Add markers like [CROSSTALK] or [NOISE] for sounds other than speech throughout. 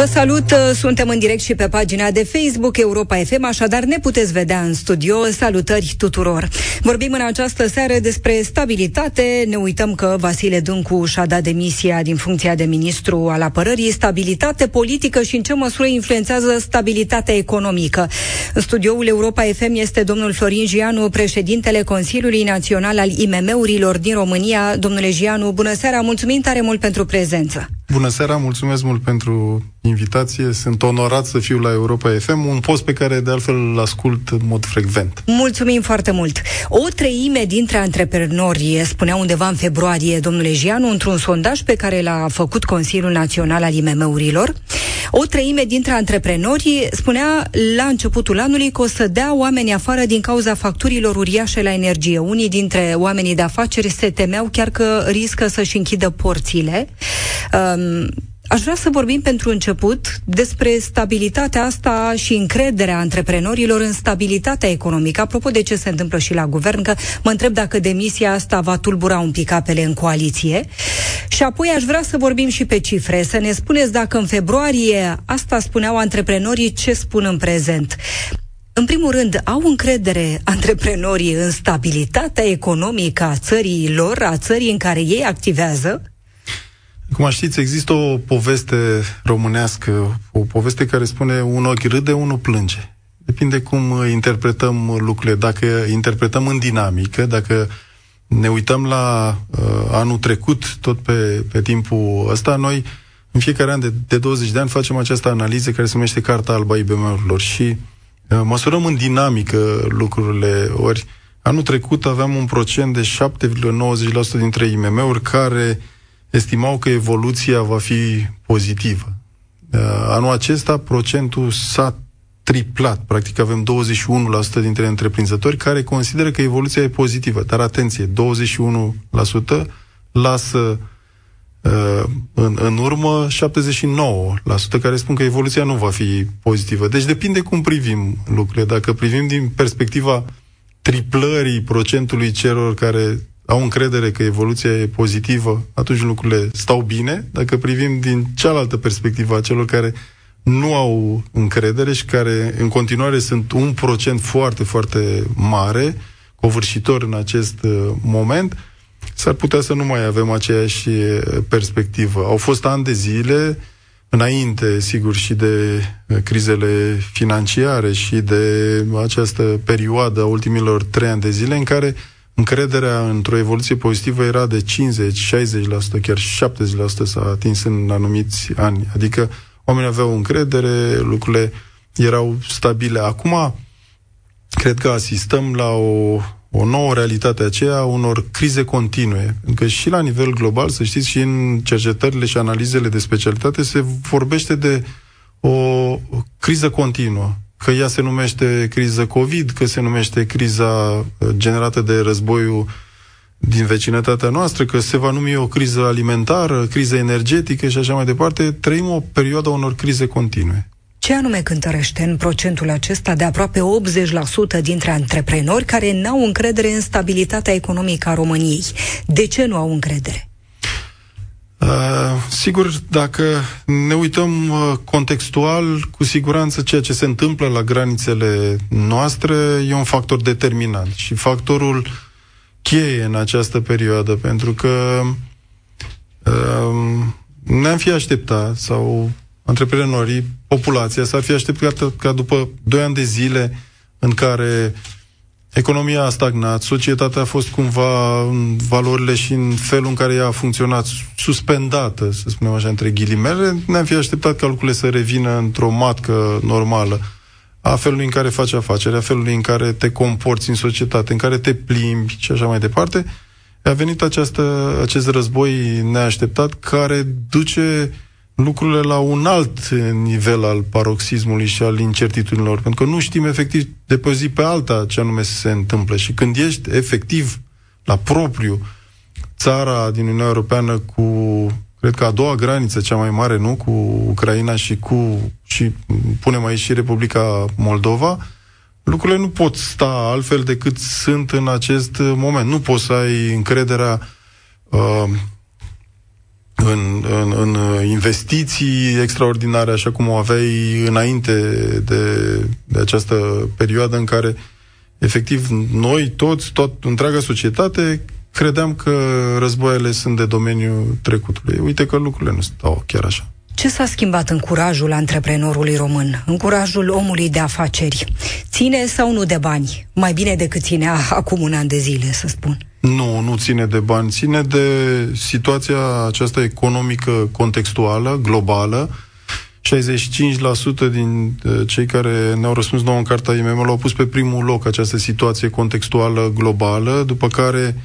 Vă salut, uh, suntem în direct și pe pagina de Facebook Europa FM, așadar ne puteți vedea în studio. Salutări tuturor! Vorbim în această seară despre stabilitate. Ne uităm că Vasile Dâncu și-a dat demisia din funcția de ministru al apărării, stabilitate politică și în ce măsură influențează stabilitatea economică. În studioul Europa FM este domnul Florin Gianu, președintele Consiliului Național al IMM-urilor din România. Domnule Gianu, bună seara, mulțumim tare mult pentru prezență. Bună seara, mulțumesc mult pentru invitație. Sunt onorat să fiu la Europa FM, un post pe care de altfel îl ascult în mod frecvent. Mulțumim foarte mult. O treime dintre antreprenori, spunea undeva în februarie domnule Gianu, într-un sondaj pe care l-a făcut Consiliul Național al IMM-urilor, o treime dintre antreprenori spunea la începutul anului că o să dea oamenii afară din cauza facturilor uriașe la energie. Unii dintre oamenii de afaceri se temeau chiar că riscă să-și închidă porțile. Um, Aș vrea să vorbim pentru început despre stabilitatea asta și încrederea antreprenorilor în stabilitatea economică. Apropo de ce se întâmplă și la guvern, că mă întreb dacă demisia asta va tulbura un pic apele în coaliție. Și apoi aș vrea să vorbim și pe cifre, să ne spuneți dacă în februarie asta spuneau antreprenorii, ce spun în prezent. În primul rând, au încredere antreprenorii în stabilitatea economică a țării lor, a țării în care ei activează? Cum știți, există o poveste românească, o poveste care spune un ochi râde, unul plânge. Depinde cum interpretăm lucrurile. Dacă interpretăm în dinamică, dacă ne uităm la uh, anul trecut, tot pe, pe timpul ăsta, noi în fiecare an de, de 20 de ani facem această analiză care se numește Carta Alba IBM-urilor și uh, măsurăm în dinamică lucrurile. Ori anul trecut aveam un procent de 7,90% dintre IMM-uri care uh, estimau că evoluția va fi pozitivă. Uh, anul acesta procentul s-a triplat. Practic avem 21% dintre întreprinzători care consideră că evoluția e pozitivă. Dar atenție, 21% lasă uh, în, în urmă 79% care spun că evoluția nu va fi pozitivă. Deci depinde cum privim lucrurile. Dacă privim din perspectiva triplării procentului celor care au încredere că evoluția e pozitivă, atunci lucrurile stau bine. Dacă privim din cealaltă perspectivă a celor care nu au încredere și care în continuare sunt un procent foarte, foarte mare, covârșitor în acest uh, moment, s-ar putea să nu mai avem aceeași uh, perspectivă. Au fost ani de zile, înainte, sigur, și de uh, crizele financiare și de această perioadă a ultimilor trei ani de zile în care încrederea într-o evoluție pozitivă era de 50, 60%, chiar 70% s-a atins în anumiți ani. Adică oamenii aveau încredere, lucrurile erau stabile. Acum, cred că asistăm la o, o nouă realitate aceea unor crize continue. Încă și la nivel global, să știți, și în cercetările și analizele de specialitate se vorbește de o criză continuă că ea se numește criză COVID, că se numește criza uh, generată de războiul din vecinătatea noastră, că se va numi o criză alimentară, criză energetică și așa mai departe, trăim o perioadă unor crize continue. Ce anume cântărește în procentul acesta de aproape 80% dintre antreprenori care n-au încredere în stabilitatea economică a României? De ce nu au încredere? Uh, sigur, dacă ne uităm uh, contextual, cu siguranță ceea ce se întâmplă la granițele noastre e un factor determinant și factorul cheie în această perioadă, pentru că uh, ne-am fi așteptat, sau antreprenorii, populația s-ar fi așteptat ca după 2 ani de zile în care Economia a stagnat, societatea a fost cumva în valorile și în felul în care ea a funcționat suspendată, să spunem așa, între ghilimele, ne-am fi așteptat ca lucrurile să revină într-o matcă normală a felului în care faci afaceri, a felului în care te comporți în societate, în care te plimbi și așa mai departe. A venit această, acest război neașteptat care duce lucrurile la un alt nivel al paroxismului și al incertitudinilor, pentru că nu știm efectiv de pe zi pe alta ce anume se întâmplă. Și când ești efectiv la propriu țara din Uniunea Europeană cu, cred că a doua graniță cea mai mare, nu? Cu Ucraina și cu, și punem aici și Republica Moldova, lucrurile nu pot sta altfel decât sunt în acest moment. Nu poți să ai încrederea uh, în, în, în investiții extraordinare, așa cum o aveai înainte de, de această perioadă în care efectiv noi toți, tot, întreaga societate, credeam că războaiele sunt de domeniul trecutului. Uite că lucrurile nu stau chiar așa. Ce s-a schimbat în curajul antreprenorului român, în curajul omului de afaceri? Ține sau nu de bani? Mai bine decât ținea acum un an de zile, să spun. Nu, nu ține de bani, ține de situația aceasta economică contextuală, globală. 65% din uh, cei care ne-au răspuns nouă în carta IMM au pus pe primul loc această situație contextuală globală, după care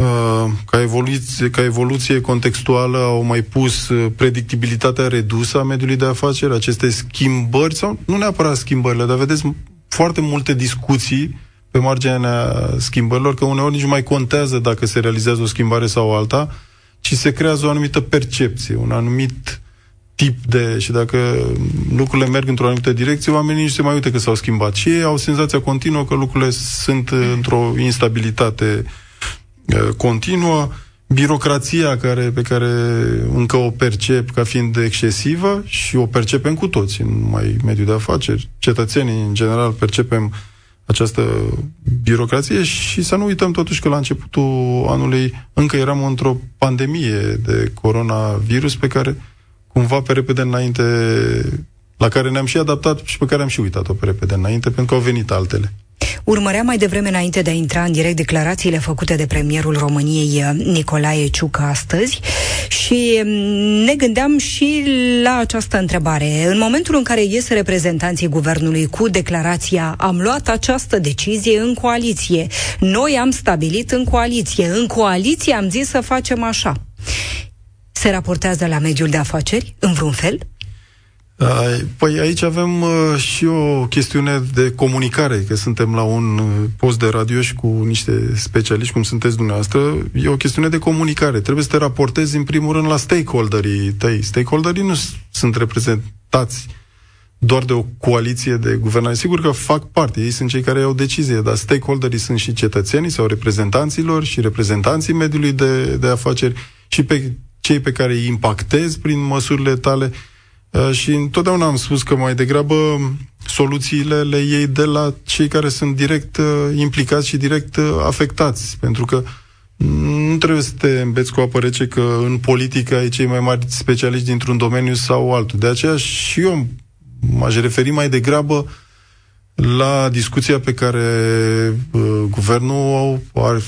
Uh, ca evoluție, ca evoluție contextuală au mai pus uh, predictibilitatea redusă a mediului de afaceri, aceste schimbări, sau nu neapărat schimbările, dar vedeți foarte multe discuții pe marginea schimbărilor, că uneori nici nu mai contează dacă se realizează o schimbare sau alta, ci se creează o anumită percepție, un anumit tip de... și dacă lucrurile merg într-o anumită direcție, oamenii nici se mai uită că s-au schimbat. Și ei au senzația continuă că lucrurile sunt într-o instabilitate uh, Uh, continuă, birocrația care, pe care încă o percep ca fiind excesivă și o percepem cu toți în mai mediul de afaceri. Cetățenii, în general, percepem această birocrație și să nu uităm totuși că la începutul anului încă eram într-o pandemie de coronavirus pe care cumva pe repede înainte la care ne-am și adaptat și pe care am și uitat-o pe repede înainte pentru că au venit altele. Urmărea mai devreme înainte de a intra în direct declarațiile făcute de premierul României Nicolae Ciucă astăzi și mm, ne gândeam și la această întrebare. În momentul în care ies reprezentanții guvernului cu declarația am luat această decizie în coaliție, noi am stabilit în coaliție, în coaliție am zis să facem așa. Se raportează la mediul de afaceri în vreun fel? Păi aici avem uh, și o chestiune de comunicare, că suntem la un uh, post de radio și cu niște specialiști, cum sunteți dumneavoastră, e o chestiune de comunicare. Trebuie să te raportezi în primul rând la stakeholderii tăi. Stakeholderii nu sunt reprezentați doar de o coaliție de guvernare. Sigur că fac parte, ei sunt cei care iau decizie, dar stakeholderii sunt și cetățenii sau reprezentanților și reprezentanții mediului de, de afaceri și pe cei pe care îi impactezi prin măsurile tale. Uh, și întotdeauna am spus că mai degrabă soluțiile le iei de la cei care sunt direct uh, implicați și direct uh, afectați. Pentru că nu trebuie să te îmbeți cu apă rece că în politică ai cei mai mari specialiști dintr-un domeniu sau altul. De aceea și eu m-aș referi mai degrabă la discuția pe care uh, guvernul ar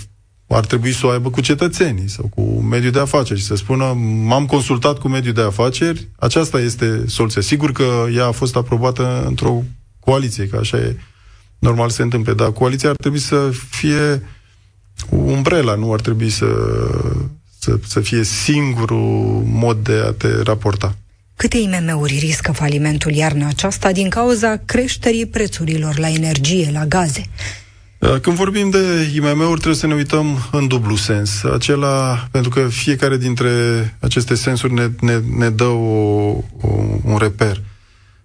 ar trebui să o aibă cu cetățenii sau cu mediul de afaceri și să spună m-am consultat cu mediul de afaceri, aceasta este soluția. Sigur că ea a fost aprobată într-o coaliție, că așa e normal se întâmple, dar coaliția ar trebui să fie umbrela, nu ar trebui să, să, să fie singurul mod de a te raporta. Câte IMM-uri riscă falimentul iarna aceasta din cauza creșterii prețurilor la energie, la gaze? Uh, când vorbim de IMM-uri, trebuie să ne uităm în dublu sens. Acela, pentru că fiecare dintre aceste sensuri ne, ne, ne dă o, o, un reper.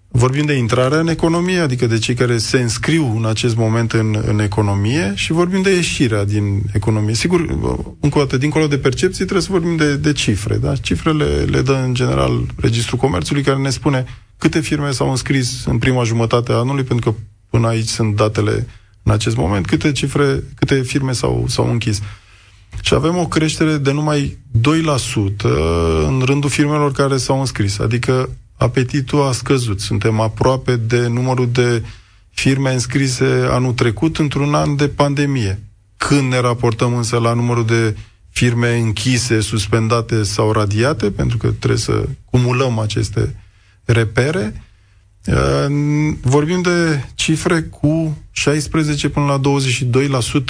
Vorbim de intrarea în economie, adică de cei care se înscriu în acest moment în, în economie și vorbim de ieșirea din economie. Sigur, încă o dată, dincolo de percepții, trebuie să vorbim de, de cifre. Da? Cifrele le dă în general Registrul Comerțului, care ne spune câte firme s-au înscris în prima jumătate a anului, pentru că până aici sunt datele în acest moment, câte cifre, câte firme s-au, s-au închis. Și avem o creștere de numai 2% în rândul firmelor care s-au înscris. Adică apetitul a scăzut. Suntem aproape de numărul de firme înscrise anul trecut într-un an de pandemie. Când ne raportăm însă la numărul de firme închise, suspendate sau radiate, pentru că trebuie să cumulăm aceste repere, Vorbim de cifre cu 16 până la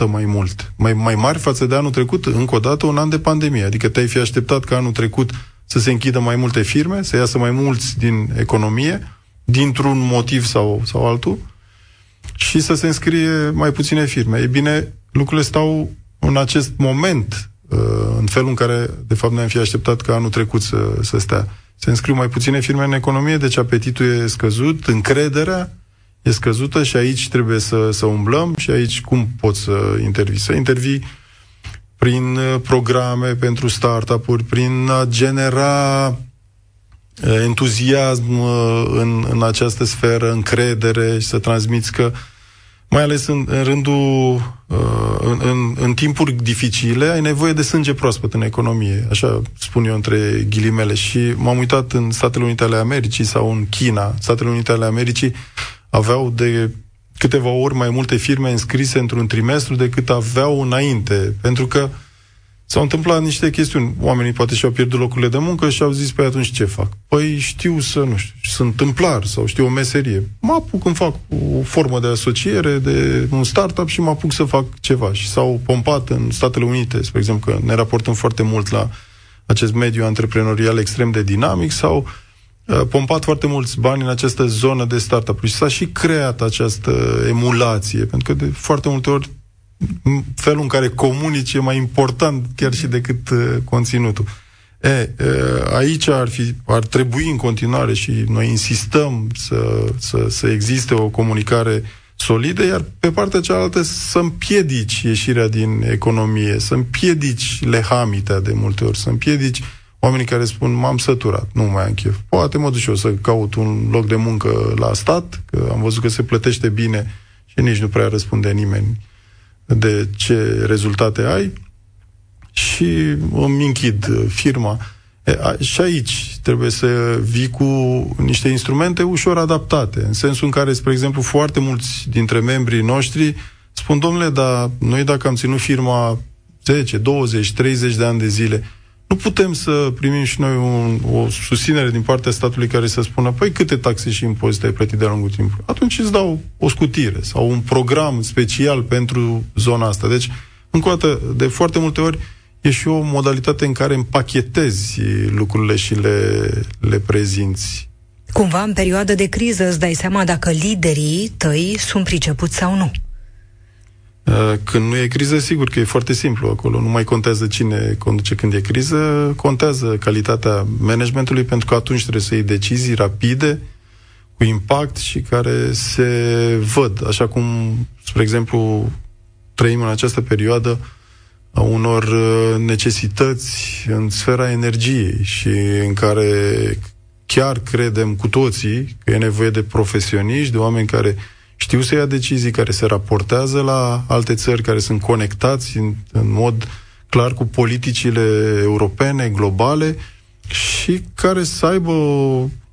22% mai mult, mai, mai mari față de anul trecut, încă o dată, un an de pandemie. Adică te-ai fi așteptat ca anul trecut să se închidă mai multe firme, să iasă mai mulți din economie, dintr-un motiv sau, sau altul, și să se înscrie mai puține firme. Ei bine, lucrurile stau în acest moment, uh, în felul în care, de fapt, ne-am fi așteptat ca anul trecut să, să stea se înscriu mai puține firme în economie, deci apetitul e scăzut, încrederea e scăzută și aici trebuie să, să umblăm și aici cum poți să intervii? Să intervii prin uh, programe pentru startup-uri, prin a genera uh, entuziasm uh, în, în această sferă, încredere și să transmiți că mai ales în, în rândul, în, în, în timpuri dificile, ai nevoie de sânge proaspăt în economie, așa spun eu între ghilimele. Și m-am uitat în Statele Unite ale Americii sau în China. Statele Unite ale Americii aveau de câteva ori mai multe firme înscrise într-un trimestru decât aveau înainte, pentru că s-au întâmplat niște chestiuni. Oamenii poate și-au pierdut locurile de muncă și au zis, păi atunci ce fac? Păi știu să, nu știu, sunt întâmplar sau știu o meserie. Mă apuc când fac o formă de asociere, de un startup și mă apuc să fac ceva. Și s-au pompat în Statele Unite, spre exemplu, că ne raportăm foarte mult la acest mediu antreprenorial extrem de dinamic, sau Uh, pompat foarte mulți bani în această zonă de startup și s-a și creat această emulație, pentru că de foarte multe ori felul în care comunici e mai important chiar și decât uh, conținutul. E, uh, aici ar, fi, ar trebui în continuare și noi insistăm să, să, să existe o comunicare solidă, iar pe partea cealaltă să împiedici ieșirea din economie, să împiedici lehamita de multe ori, să împiedici Oamenii care spun, m-am săturat, nu mai am chef. Poate mă duc și eu să caut un loc de muncă la stat, că am văzut că se plătește bine și nici nu prea răspunde nimeni de ce rezultate ai și îmi închid firma. E, a, și aici trebuie să vii cu niște instrumente ușor adaptate, în sensul în care, spre exemplu, foarte mulți dintre membrii noștri spun, domnule, dar noi dacă am ținut firma 10, 20, 30 de ani de zile, nu putem să primim și noi un, o susținere din partea statului care să spună, păi câte taxe și impozite ai plătit de-a lungul timpului? Atunci îți dau o scutire sau un program special pentru zona asta. Deci, încă o dată, de foarte multe ori, e și o modalitate în care împachetezi lucrurile și le, le prezinți. Cumva, în perioadă de criză, îți dai seama dacă liderii tăi sunt pricepuți sau nu. Uh, când nu e criză, sigur că e foarte simplu acolo. Nu mai contează cine conduce când e criză, contează calitatea managementului, pentru că atunci trebuie să iei decizii rapide, cu impact și care se văd. Așa cum, spre exemplu, trăim în această perioadă a unor uh, necesități în sfera energiei și în care chiar credem cu toții că e nevoie de profesioniști, de oameni care știu să ia decizii, care se raportează la alte țări, care sunt conectați în, în mod clar cu politicile europene, globale și care să aibă,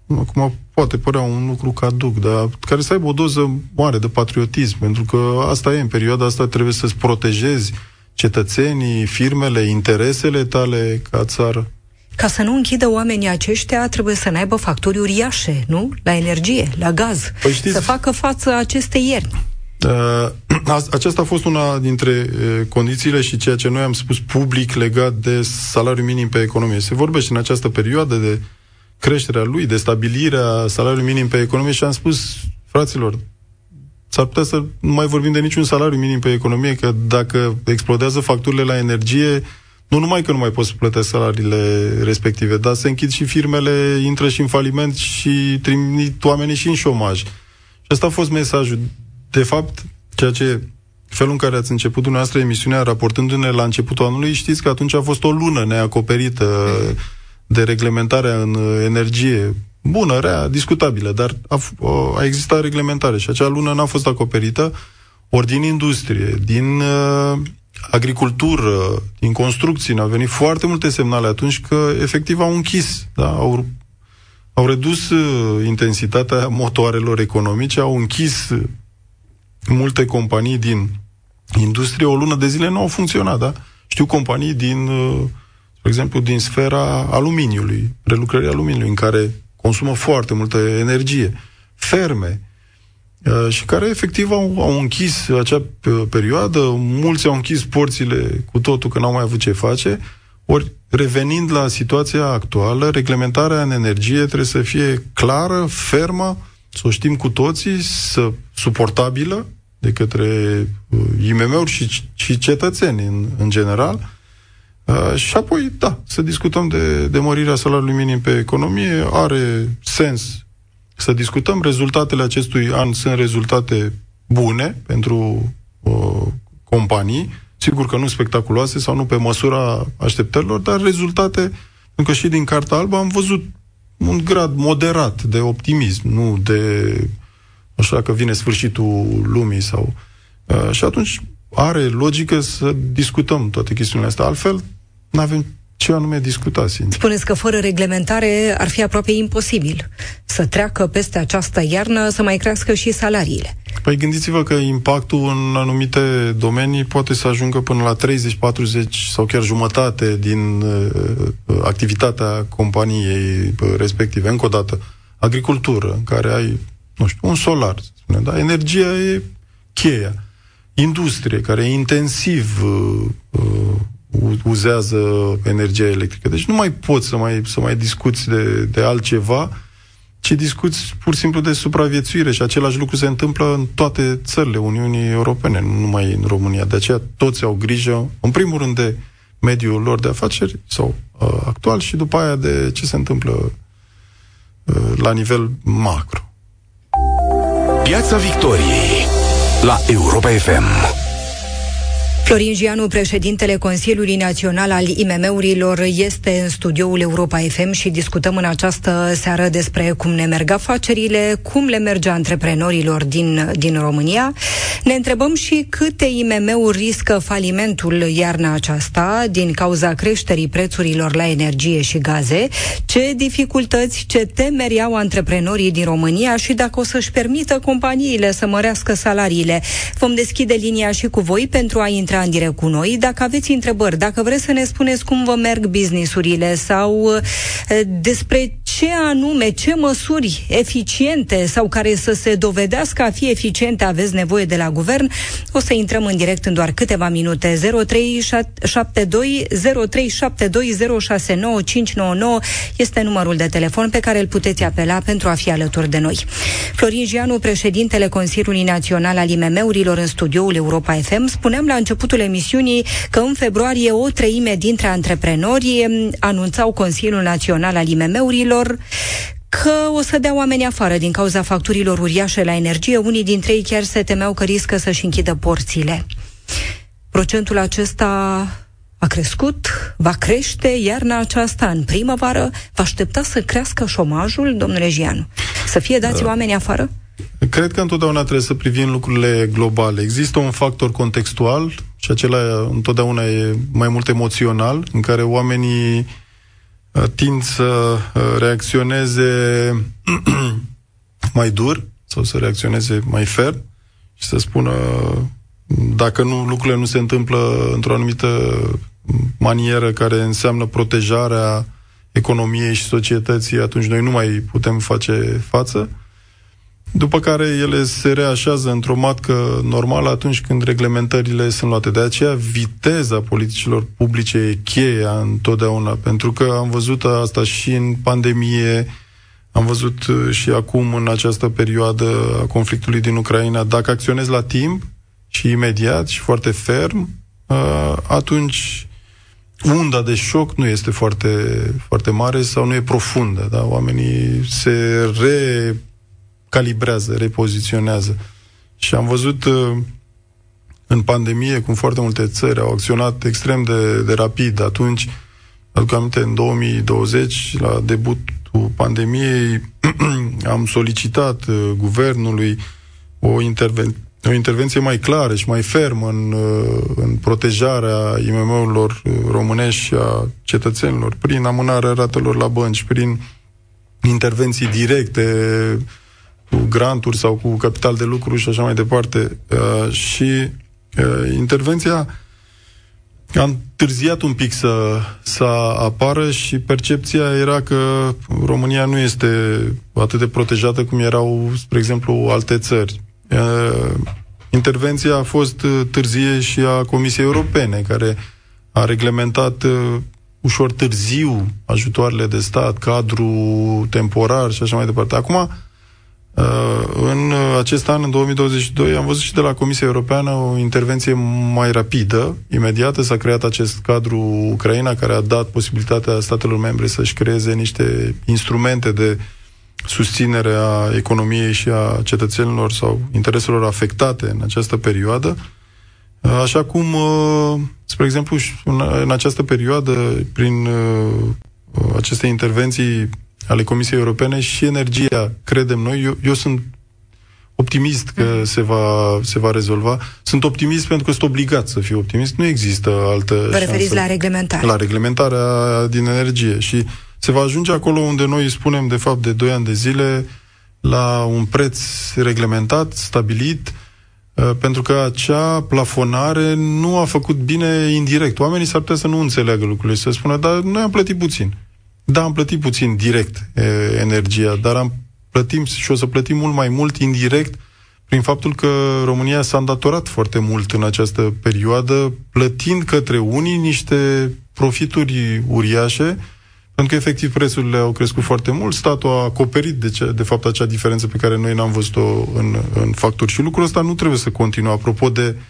acum poate părea un lucru caduc, dar care să aibă o doză mare de patriotism, pentru că asta e, în perioada asta trebuie să-ți protejezi cetățenii, firmele, interesele tale ca țară. Ca să nu închidă oamenii aceștia, trebuie să aibă facturi uriașe, nu? La energie, la gaz. Păi știți, să facă față acestei ierni. Uh, aceasta a fost una dintre uh, condițiile și ceea ce noi am spus public legat de salariul minim pe economie. Se vorbește în această perioadă de creșterea lui, de stabilirea salariului minim pe economie și am spus, fraților, s-ar putea să nu mai vorbim de niciun salariu minim pe economie, că dacă explodează facturile la energie, nu numai că nu mai poți plătesc salariile respective, dar se închid și firmele, intră și în faliment și trimit oamenii și în șomaj. Și asta a fost mesajul. De fapt, ceea ce felul în care ați început dumneavoastră emisiunea raportându-ne la începutul anului, știți că atunci a fost o lună neacoperită de reglementarea în energie. Bună, rea, discutabilă, dar a, a existat reglementare și acea lună n-a fost acoperită ori din industrie, din uh, agricultură, din construcții, ne-au venit foarte multe semnale atunci că efectiv au închis, da? au, au redus uh, intensitatea motoarelor economice, au închis multe companii din industrie, o lună de zile nu au funcționat, da? Știu companii din, uh, spre exemplu, din sfera aluminiului, prelucrării aluminiului, în care consumă foarte multă energie. Ferme, Uh, și care efectiv au, au închis acea perioadă, mulți au închis porțile cu totul că n-au mai avut ce face, ori revenind la situația actuală, reglementarea în energie trebuie să fie clară, fermă, să o știm cu toții, să suportabilă de către uh, IMM-uri și, și cetățeni în, în general, uh, și apoi, da, să discutăm de, de mărirea salariului minim pe economie, are sens să discutăm. Rezultatele acestui an sunt rezultate bune pentru uh, companii, sigur că nu spectaculoase sau nu pe măsura așteptărilor, dar rezultate, pentru că și din Carta Albă am văzut un grad moderat de optimism, nu de așa că vine sfârșitul lumii sau... Uh, și atunci are logică să discutăm toate chestiunile astea. Altfel, nu avem ce anume discuta, sincer. Spuneți că fără reglementare ar fi aproape imposibil să treacă peste această iarnă să mai crească și salariile. Păi gândiți-vă că impactul în anumite domenii poate să ajungă până la 30, 40 sau chiar jumătate din uh, activitatea companiei uh, respective. Încă o dată, agricultură, în care ai, nu știu, un solar, să spunem, da? Energia e cheia. Industrie, care e intensiv uh, uh, uzează energia electrică. Deci nu mai poți să mai, să mai discuți de, de altceva, ci discuți pur și simplu de supraviețuire și același lucru se întâmplă în toate țările Uniunii Europene, nu numai în România. De aceea toți au grijă, în primul rând, de mediul lor de afaceri sau uh, actual și după aia de ce se întâmplă uh, la nivel macro. Piața Victoriei la Europa FM. Florin Gianu, președintele Consiliului Național al IMM-urilor, este în studioul Europa FM și discutăm în această seară despre cum ne merg afacerile, cum le merge antreprenorilor din, din România. Ne întrebăm și câte IMM-uri riscă falimentul iarna aceasta din cauza creșterii prețurilor la energie și gaze, ce dificultăți, ce temeri au antreprenorii din România și dacă o să-și permită companiile să mărească salariile. Vom deschide linia și cu voi pentru a intra intra în direct cu noi. Dacă aveți întrebări, dacă vreți să ne spuneți cum vă merg businessurile sau eh, despre ce anume, ce măsuri eficiente sau care să se dovedească a fi eficiente aveți nevoie de la guvern, o să intrăm în direct în doar câteva minute. 0372 0372 este numărul de telefon pe care îl puteți apela pentru a fi alături de noi. Florin Gianu, președintele Consiliului Național al IMM-urilor în studioul Europa FM, spuneam la începutul emisiunii că în februarie o treime dintre antreprenori anunțau Consiliul Național al IMM-urilor lor că o să dea oamenii afară din cauza facturilor uriașe la energie. Unii dintre ei chiar se temeau că riscă să-și închidă porțile. Procentul acesta a crescut, va crește iarna aceasta în primăvară. Va aștepta să crească șomajul, domnule Gianu? Să fie dați da. oamenii afară? Cred că întotdeauna trebuie să privim lucrurile globale. Există un factor contextual și acela întotdeauna e mai mult emoțional, în care oamenii Uh, tind să uh, reacționeze [CLEARS THROAT] mai dur sau să reacționeze mai ferm și să spună dacă nu lucrurile nu se întâmplă într-o anumită manieră care înseamnă protejarea economiei și societății, atunci noi nu mai putem face față după care ele se reașează într-o matcă normală atunci când reglementările sunt luate. De aceea viteza politicilor publice e cheia întotdeauna, pentru că am văzut asta și în pandemie, am văzut uh, și acum în această perioadă a conflictului din Ucraina, dacă acționezi la timp și imediat și foarte ferm, uh, atunci unda de șoc nu este foarte, foarte mare sau nu e profundă. Da? Oamenii se re calibrează, repoziționează. Și am văzut uh, în pandemie cum foarte multe țări au acționat extrem de, de rapid. Atunci, aduc aminte, în 2020, la debutul pandemiei, [CLEARS THROAT] am solicitat uh, guvernului o, interven- o intervenție mai clară și mai fermă în, uh, în protejarea IMM-urilor românești și a cetățenilor, prin amânarea ratelor la bănci, prin intervenții directe, cu granturi sau cu capital de lucru și așa mai departe. Uh, și uh, intervenția a întârziat un pic să, să apară și percepția era că România nu este atât de protejată cum erau, spre exemplu, alte țări. Uh, intervenția a fost târzie și a Comisiei Europene, care a reglementat uh, ușor târziu ajutoarele de stat, cadru temporar și așa mai departe. Acum, Uh, în acest an, în 2022, am văzut și de la Comisia Europeană o intervenție mai rapidă, imediată s-a creat acest cadru Ucraina, care a dat posibilitatea statelor membre să-și creeze niște instrumente de susținere a economiei și a cetățenilor sau intereselor afectate în această perioadă. Așa cum, spre exemplu, în această perioadă, prin aceste intervenții ale Comisiei Europene și energia, credem noi, eu, eu sunt optimist că mm-hmm. se, va, se va rezolva. Sunt optimist pentru că sunt obligat să fiu optimist. Nu există altă Vă referiți la reglementare. La reglementarea din energie și se va ajunge acolo unde noi spunem, de fapt, de 2 ani de zile, la un preț reglementat, stabilit, uh, pentru că acea plafonare nu a făcut bine indirect. Oamenii s-ar putea să nu înțeleagă lucrurile, să spună, dar noi am plătit puțin. Da, am plătit puțin direct e, energia, dar am plătim și o să plătim mult mai mult indirect prin faptul că România s-a îndatorat foarte mult în această perioadă, plătind către unii niște profituri uriașe, pentru că efectiv prețurile au crescut foarte mult, statul a acoperit de, ce, de fapt acea diferență pe care noi n-am văzut-o în, în facturi și lucrul ăsta nu trebuie să continue. Apropo de uh,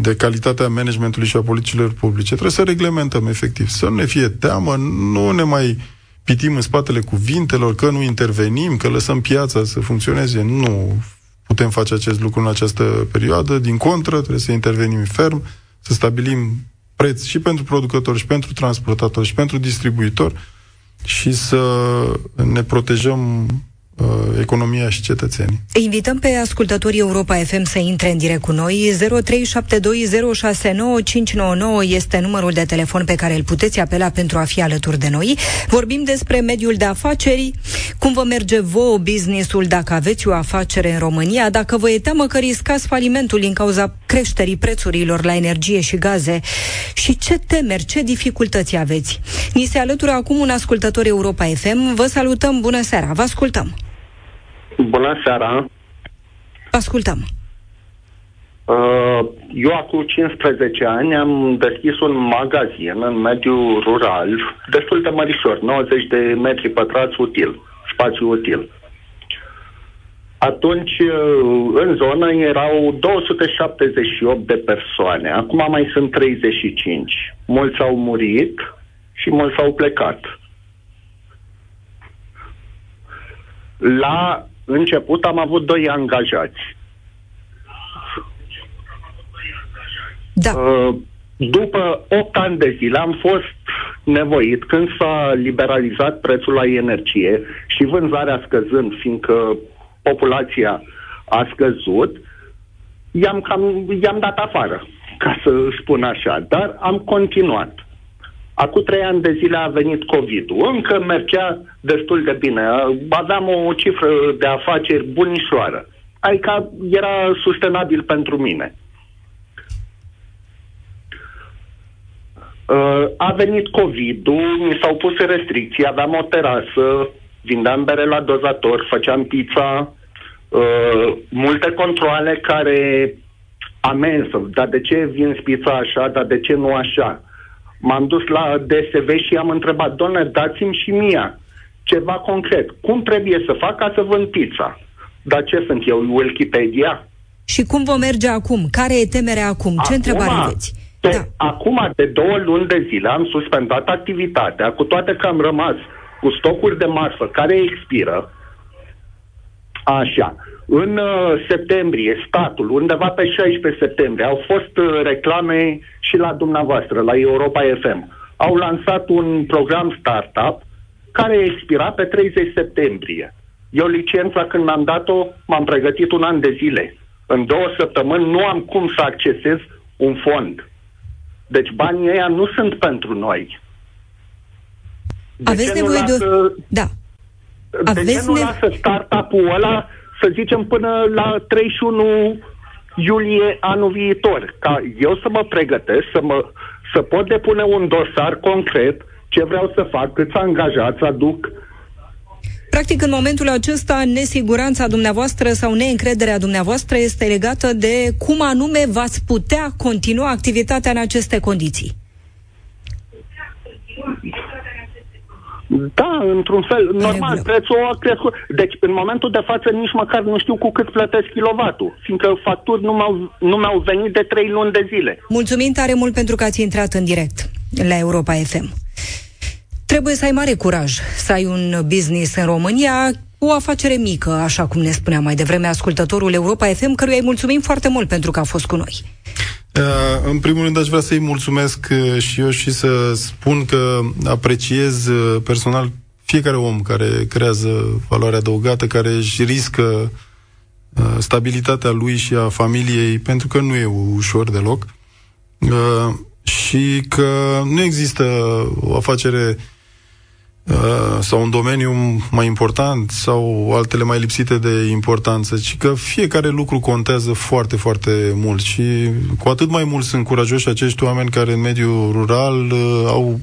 de calitatea managementului și a politicilor publice. Trebuie să reglementăm efectiv, să nu ne fie teamă, nu ne mai pitim în spatele cuvintelor, că nu intervenim, că lăsăm piața să funcționeze. Nu putem face acest lucru în această perioadă. Din contră, trebuie să intervenim ferm, să stabilim preț și pentru producători, și pentru transportatori, și pentru distribuitori și să ne protejăm uh, economia și cetățenii. Invităm pe ascultătorii Europa FM să intre în direct cu noi. 0372069599 este numărul de telefon pe care îl puteți apela pentru a fi alături de noi. Vorbim despre mediul de afaceri, cum vă merge vouă businessul dacă aveți o afacere în România, dacă vă e teamă că riscați falimentul din cauza creșterii prețurilor la energie și gaze și ce temeri, ce dificultăți aveți. Ni se alătură acum un ascultător Europa FM. Vă salutăm, bună seara, vă ascultăm. Bună seara! Ascultăm! Uh, eu acum 15 ani am deschis un magazin în mediul rural, destul de mărișor, 90 de metri pătrați util, spațiu util. Atunci, uh, în zonă erau 278 de persoane, acum mai sunt 35. Mulți au murit și mulți au plecat. La început am avut doi angajați. Da. Uh, după 8 ani de zile am fost nevoit, când s-a liberalizat prețul la energie și vânzarea scăzând, fiindcă populația a scăzut, i-am, cam, i-am dat afară, ca să spun așa, dar am continuat. Acum trei ani de zile a venit COVID-ul. Încă mergea destul de bine. Aveam o cifră de afaceri bunișoară. Adică era sustenabil pentru mine. Uh, a venit COVID-ul, mi s-au pus restricții, aveam o terasă, vindeam bere la dozator, făceam pizza, uh, multe controle care amensă, dar de ce vin pizza așa, dar de ce nu așa? M-am dus la DSV și am întrebat, doamne, dați-mi și mie ceva concret. Cum trebuie să fac ca să vând pizza? Dar ce sunt eu, Wikipedia? Și cum vom merge acum? Care e temerea acum? Ce acum, întrebare aveți? Pe, da. Acum, de două luni de zile, am suspendat activitatea, cu toate că am rămas cu stocuri de marfă care expiră. Așa. În uh, septembrie, statul, undeva pe 16 septembrie, au fost uh, reclame și la dumneavoastră, la Europa FM. Au lansat un program startup care expira pe 30 septembrie. Eu licența când mi-am dat-o, m-am pregătit un an de zile. În două săptămâni nu am cum să accesez un fond. Deci banii ăia nu sunt pentru noi. De Aveți nevoie lasă, de o... Da. De Aveți ce nu nevo- lasă startup-ul ăla să zicem, până la 31 iulie anul viitor, ca eu să mă pregătesc, să, mă, să pot depune un dosar concret, ce vreau să fac, câți angajați aduc. Practic, în momentul acesta, nesiguranța dumneavoastră sau neîncrederea dumneavoastră este legată de cum anume v-ați putea continua activitatea în aceste condiții. Da, într-un fel. Normal, prețul a crescut. Deci, în momentul de față, nici măcar nu știu cu cât plătesc kilovatul, fiindcă facturi nu mi-au, nu mi-au venit de trei luni de zile. Mulțumim tare mult pentru că ați intrat în direct la Europa FM. Trebuie să ai mare curaj să ai un business în România, o afacere mică, așa cum ne spunea mai devreme ascultătorul Europa FM, căruia îi mulțumim foarte mult pentru că a fost cu noi. Uh, în primul rând aș vrea să-i mulțumesc uh, și eu și să spun că apreciez uh, personal fiecare om care creează valoare adăugată, care își riscă stabilitatea lui și a familiei, pentru că nu e ușor deloc. Și că nu există o afacere Uh, sau un domeniu mai important sau altele mai lipsite de importanță, ci că fiecare lucru contează foarte, foarte mult și cu atât mai mult sunt curajoși acești oameni care în mediul rural uh, au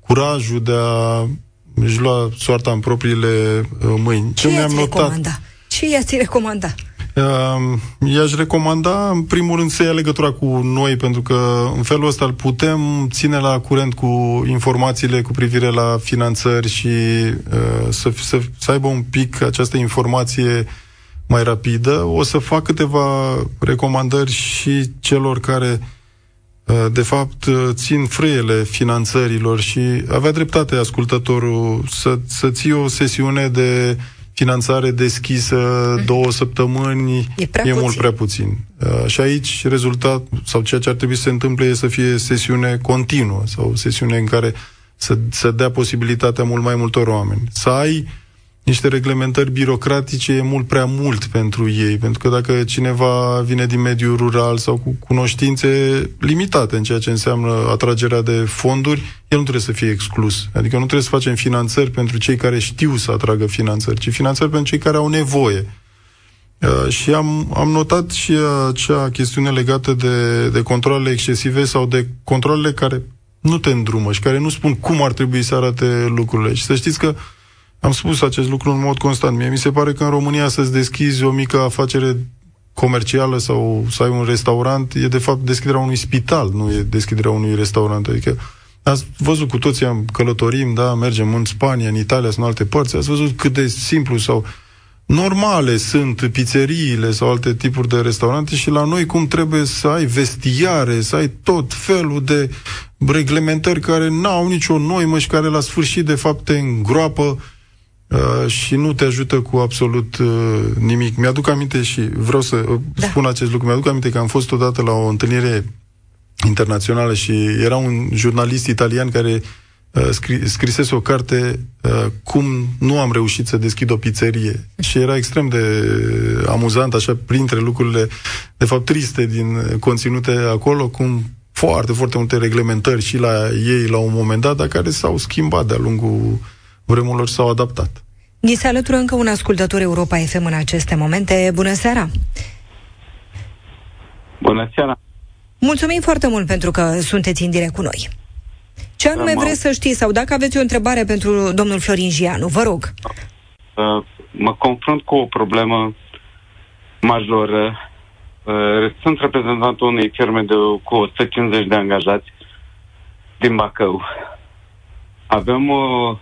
curajul de a își lua soarta în propriile uh, mâini. Ce, Ce i-ați notat... recomanda? Ce i-ați recomanda? I-aș recomanda, în primul rând, să ia legătura cu noi, pentru că în felul ăsta îl putem ține la curent cu informațiile cu privire la finanțări și uh, să, să, să aibă un pic această informație mai rapidă. O să fac câteva recomandări și celor care uh, de fapt țin frâiele finanțărilor și avea dreptate ascultătorul să, să ții o sesiune de finanțare deschisă mm. două săptămâni e, prea e puțin. mult prea puțin. Uh, și aici rezultat, sau ceea ce ar trebui să se întâmple e să fie sesiune continuă sau sesiune în care să, să dea posibilitatea mult mai multor oameni. Să ai niște reglementări birocratice e mult prea mult pentru ei, pentru că dacă cineva vine din mediul rural sau cu cunoștințe limitate în ceea ce înseamnă atragerea de fonduri, el nu trebuie să fie exclus. Adică nu trebuie să facem finanțări pentru cei care știu să atragă finanțări, ci finanțări pentru cei care au nevoie. Uh, și am, am notat și acea chestiune legată de, de controlele excesive sau de controlele care nu te îndrumă și care nu spun cum ar trebui să arate lucrurile. Și să știți că uh, am spus acest lucru în mod constant. Mie mi se pare că în România să-ți deschizi o mică afacere comercială sau să ai un restaurant, e de fapt deschiderea unui spital, nu e deschiderea unui restaurant. Adică ați văzut cu toții, am călătorim, da, mergem în Spania, în Italia sau în alte părți, ați văzut cât de simplu sau normale sunt pizzeriile sau alte tipuri de restaurante și la noi cum trebuie să ai vestiare, să ai tot felul de reglementări care n-au nicio noimă și care la sfârșit de fapt te îngroapă Uh, și nu te ajută cu absolut uh, nimic. Mi-aduc aminte și vreau să uh, da. spun acest lucru. Mi-aduc aminte că am fost odată la o întâlnire internațională și era un jurnalist italian care uh, scri, scrisese o carte uh, cum nu am reușit să deschid o pizzerie. Și era extrem de amuzant, așa, printre lucrurile, de fapt, triste din conținute acolo, cum foarte, foarte multe reglementări și la ei la un moment dat, dar care s-au schimbat de-a lungul vremurilor s-au adaptat. Ni se alătură încă un ascultător Europa FM în aceste momente. Bună seara! Bună seara! Mulțumim foarte mult pentru că sunteți în direct cu noi. Ce anume vreți să știți sau dacă aveți o întrebare pentru domnul Florin Gianu, vă rog. Uh, mă confrunt cu o problemă majoră. Uh, sunt reprezentantul unei firme de, cu 150 de angajați din Bacău. Avem o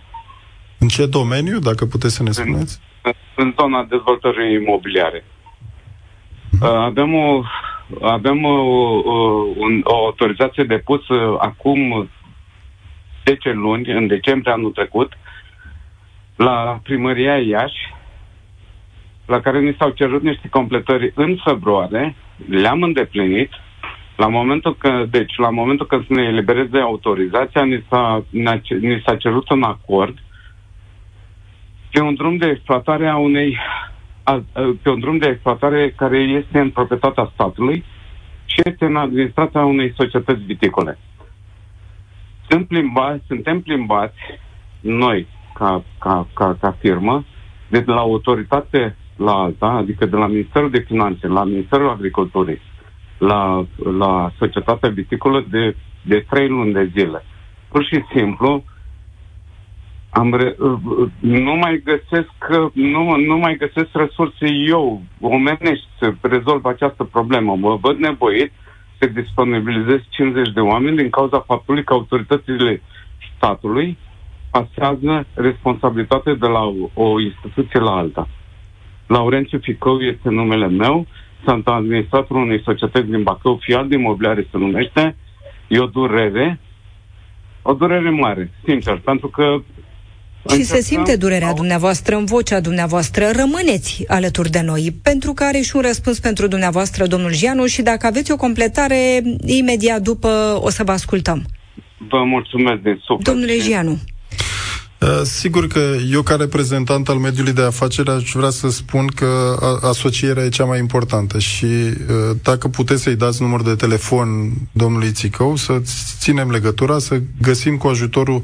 în ce domeniu, dacă puteți să ne spuneți? În, în zona dezvoltării imobiliare. Uh, avem o, avem o, o, un, o autorizație depusă acum 10 luni, în decembrie anul trecut, la primăria Iași, la care ni s-au cerut niște completări în februarie, le-am îndeplinit. La momentul că, deci, la momentul când se ne elibereze autorizația, ni s-a, ni s-a cerut un acord pe un drum de exploatare a unei a, pe un drum de exploatare care este în proprietatea statului și este în administrația unei societăți viticole. Sunt plimbați, suntem plimbați noi, ca, ca, ca, ca firmă, de la autoritate la alta, adică de la Ministerul de Finanțe, la Ministerul Agriculturii, la, la societatea viticolă de, de trei luni de zile. Pur și simplu, am re- nu mai găsesc nu, nu mai găsesc resurse eu omenești să rezolv această problemă. Mă văd nevoit să disponibilizez 50 de oameni din cauza faptului că autoritățile statului pasează responsabilitate de la o, o instituție la alta. Laurențiu Ficău este numele meu, sunt administratorul unei societăți din Bacău, Fiat de Imobiliare se numește, eu durere, O durere mare, sincer, pentru că și se simte durerea dumneavoastră în vocea dumneavoastră. Rămâneți alături de noi, pentru că are și un răspuns pentru dumneavoastră, domnul Gianu, și dacă aveți o completare, imediat după o să vă ascultăm. Vă mulțumesc de suflet. Domnule Gianu. Uh, sigur că eu, ca reprezentant al mediului de afaceri, aș vrea să spun că asocierea e cea mai importantă și uh, dacă puteți să-i dați număr de telefon domnului Țicău, să ținem legătura, să găsim cu ajutorul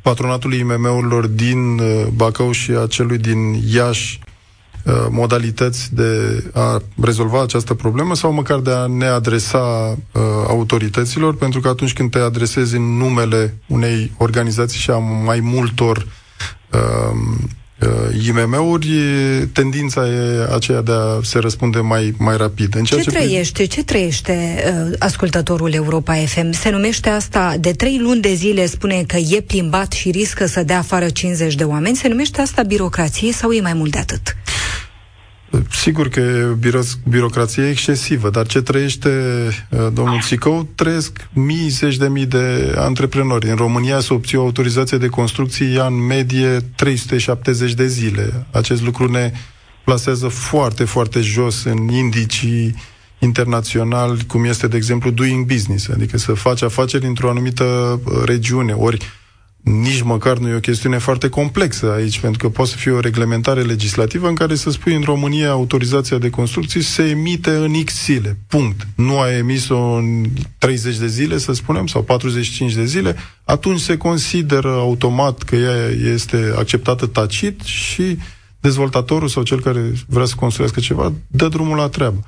patronatului IMM-urilor din uh, Bacău și a celui din Iași Uh, modalități de a rezolva această problemă sau măcar de a ne adresa uh, autorităților, pentru că atunci când te adresezi în numele unei organizații și a mai multor uh, uh, IMM-uri, tendința e aceea de a se răspunde mai, mai rapid. În ceea ce, ce trăiește, ce trăiește uh, ascultătorul Europa FM? Se numește asta, de trei luni de zile spune că e plimbat și riscă să dea afară 50 de oameni. Se numește asta birocrație sau e mai mult de atât? Sigur că e biro- birocrație excesivă, dar ce trăiește uh, domnul Țicău, trăiesc mii, zeci de mii de antreprenori. În România să obții o autorizație de construcție ia în medie 370 de zile. Acest lucru ne plasează foarte, foarte jos în indicii internaționali, cum este, de exemplu, doing business, adică să faci afaceri într-o anumită uh, regiune. Ori nici măcar nu e o chestiune foarte complexă aici, pentru că poate să fie o reglementare legislativă în care să spui în România autorizația de construcții se emite în X zile. Punct. Nu a emis-o în 30 de zile, să spunem, sau 45 de zile, atunci se consideră automat că ea este acceptată tacit și dezvoltatorul sau cel care vrea să construiască ceva dă drumul la treabă.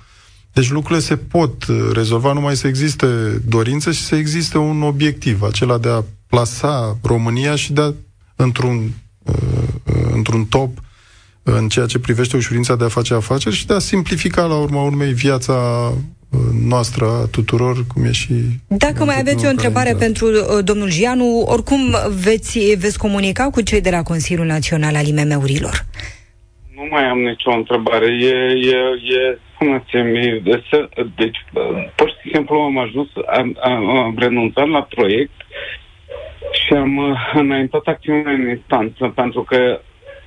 Deci lucrurile se pot rezolva numai să existe dorință și să existe un obiectiv, acela de a plasa România și de a, într-un, uh, uh, într-un top în ceea ce privește ușurința de a face afaceri și de a simplifica la urma urmei viața uh, noastră a tuturor, cum e și... Dacă mai aveți o întrebare pentru uh, domnul Gianu, oricum veți, veți comunica cu cei de la Consiliul Național al IMM-urilor. Nu mai am nicio întrebare. E, e, e spuneți-mi, deci, pur și simplu am ajuns, am, am renunțat la proiect și am uh, înaintat acțiunea în instanță, pentru că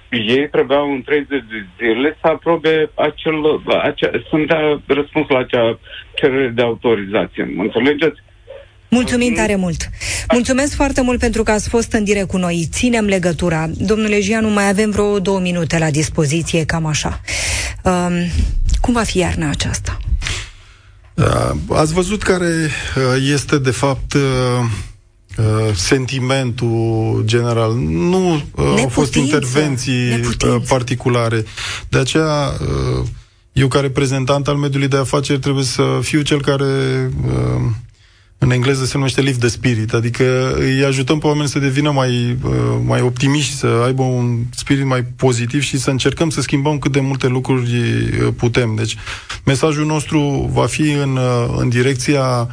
ei trebuiau în 30 de zile să aprobe acel, acea, să-mi dea răspuns la acea cerere de autorizație. Mă înțelegeți? Mulțumim tare mult! Mulțumesc foarte mult pentru că ați fost în direct cu noi. Ținem legătura. Domnule Gianu, mai avem vreo două minute la dispoziție, cam așa. Um, cum va fi iarna aceasta? Uh, ați văzut care uh, este, de fapt, uh, Uh, sentimentul general. Nu uh, au fost intervenții uh, Neputință. particulare. De aceea, uh, eu ca reprezentant al mediului de afaceri trebuie să fiu cel care uh, în engleză se numește lift de spirit, adică îi ajutăm pe oameni să devină mai, uh, mai optimiști, să aibă un spirit mai pozitiv și să încercăm să schimbăm cât de multe lucruri uh, putem. Deci mesajul nostru va fi în, uh, în direcția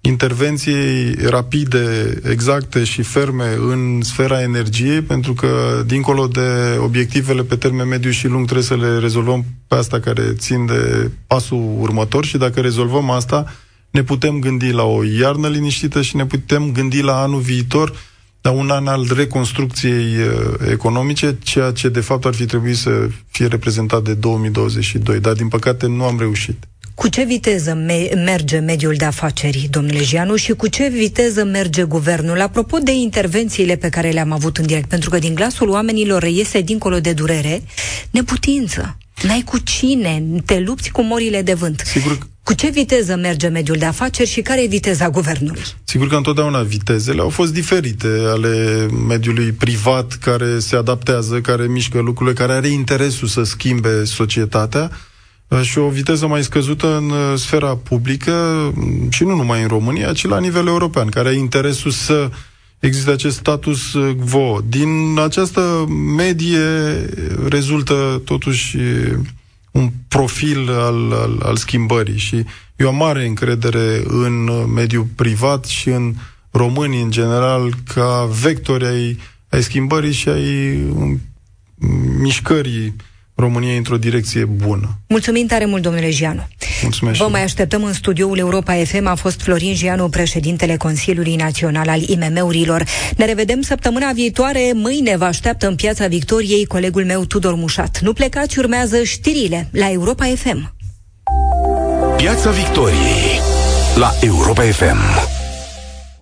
intervenției rapide, exacte și ferme în sfera energiei, pentru că, dincolo de obiectivele pe termen mediu și lung, trebuie să le rezolvăm pe asta care țin de pasul următor și dacă rezolvăm asta, ne putem gândi la o iarnă liniștită și ne putem gândi la anul viitor, la un an al reconstrucției uh, economice, ceea ce de fapt ar fi trebuit să fie reprezentat de 2022, dar din păcate nu am reușit. Cu ce viteză me- merge mediul de afaceri, domnule Gianu, și cu ce viteză merge guvernul? Apropo de intervențiile pe care le-am avut în direct, pentru că din glasul oamenilor reiese dincolo de durere, neputință. N-ai cu cine, te lupți cu morile de vânt. Sigur Cu ce viteză merge mediul de afaceri și care e viteza guvernului? Sigur că întotdeauna vitezele au fost diferite ale mediului privat care se adaptează, care mișcă lucrurile, care are interesul să schimbe societatea Uh, și o viteză mai scăzută în uh, sfera publică mm, și nu numai în România, ci la nivel european, care are interesul să există acest status uh, quo. Din această medie rezultă totuși un profil al, al, al schimbării și eu am mare încredere în mediul privat și în românii în general ca vectori ai, ai schimbării și ai um, mișcării România într-o direcție bună. Mulțumim tare mult, domnule Gianu. Mulțumesc. Vă mai așteptăm în studioul Europa FM. A fost Florin Gianu, președintele Consiliului Național al IMM-urilor. Ne revedem săptămâna viitoare. Mâine vă așteaptă în Piața Victoriei colegul meu Tudor Mușat. Nu plecați, urmează știrile la Europa FM. Piața Victoriei la Europa FM.